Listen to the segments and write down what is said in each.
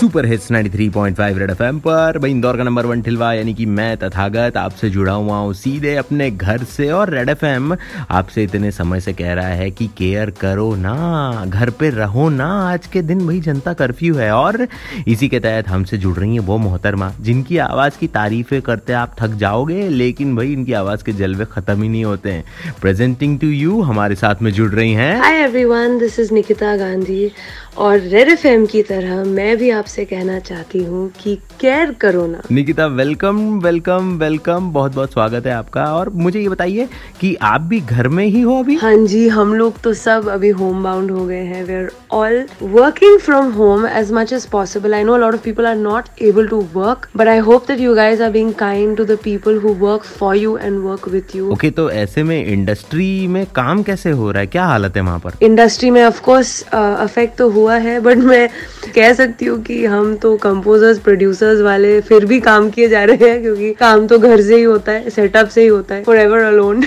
Super hits 93.5 red FM पर। भाई, इंदौर का नंबर वन ठिलवा, यानी कि मैं तथागत, आपसे जुड़ा हुआ हूँ सीधे अपने घर से। और रेड एफएम आपसे इतने समय से कह रहा है कि केयर करो ना, घर पे रहो ना। आज के दिन भाई, जनता कर्फ्यू है और इसी के तहत हमसे जुड़ रही है वो मोहतरमा, जिनकी आवाज़ की तारीफें करते आप थक जाओगे, लेकिन भाई, इनकी आवाज़ के जलवे ख़त्म ही नहीं होते हैं। प्रेजेंटिंग टू यू हमारे साथ में जुड़ रही हैं। Hi everyone this is Nikita Gandhi और रेड एफएम की तरह मैं भी आपसे कहना चाहती हूँ कि केयर करो ना। निकिता वेलकम वेलकम वेलकम बहुत बहुत स्वागत है आपका। और मुझे ये बताइए कि आप भी घर में ही हो अभी? हाँ जी हम लोग तो सब अभी होम बाउंड हो गए हैं। We are all working from home as much as possible I know lot of people are not able to work but I hope that you guys are being kind to the people who work for you and work with you okay तो ऐसे में industry में काम कैसे हो रहा है? क्या हालत है वहाँ पर? इंडस्ट्री में ऑफकोर्स अफेक्ट तो हुआ है बट मैं कह सकती हूँ कि हम तो कंपोजर्स प्रोड्यूसर्स वाले फिर भी काम किए जा रहे हैं क्योंकि काम तो घर से ही होता है सेटअप से ही होता है forever alone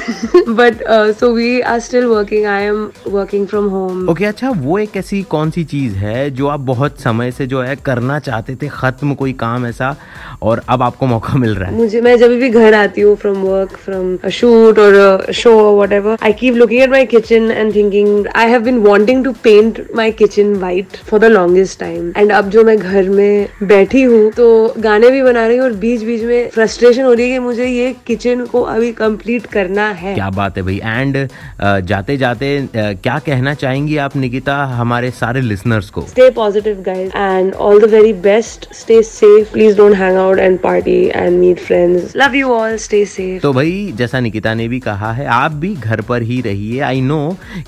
but so we are still working I am working from home okay अच्छा वो एक ऐसी कौन सी चीज़ है जो आप बहुत समय से जो है करना चाहते थे खत्म कोई काम ऐसा और अब आपको मौका मिल रहा है? मुझे मैं जब भी घर आती हूँ फ्रॉम वर्क फ्रॉम शूट और so whatever I keep looking at my kitchen and thinking I have been wanting to paint my kitchen white for the longest time and अब जो मैं घर में बैठी हूँ तो गाने भी बना रही हूँ और बीच बीच में फ्रस्ट्रेशन हो रही है कि मुझे ये किचन को अभी कंप्लीट करना है क्या बात है भाई एंड जाते जाते क्या कहना चाहेंगी आप निकिता हमारे सारे लिसनर्स को Stay positive, guys, and all the very best. Stay safe. Please don't hang out and party and meet friends. Love you all. Stay safe. तो भाई जैसा निकिता ने भी कहा है आप भी घर पर ही रहिए आई नो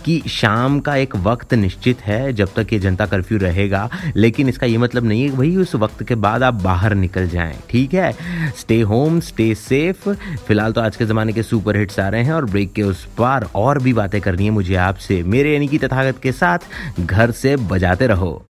कि शाम का एक वक्त निश्चित है जब तक ये जनता कर्फ्यू रहेगा लेकिन इसका ये मतलब नहीं है भाई उस वक्त के बाद आप बाहर निकल जाएँ, ठीक है? स्टे होम स्टे सेफ़ फ़िलहाल तो आज के ज़माने के सुपर हिट्स आ रहे हैं और ब्रेक के उस पार और भी बातें करनी है मुझे आपसे। मेरे यानी कि तथागत के साथ घर से बजाते रहो।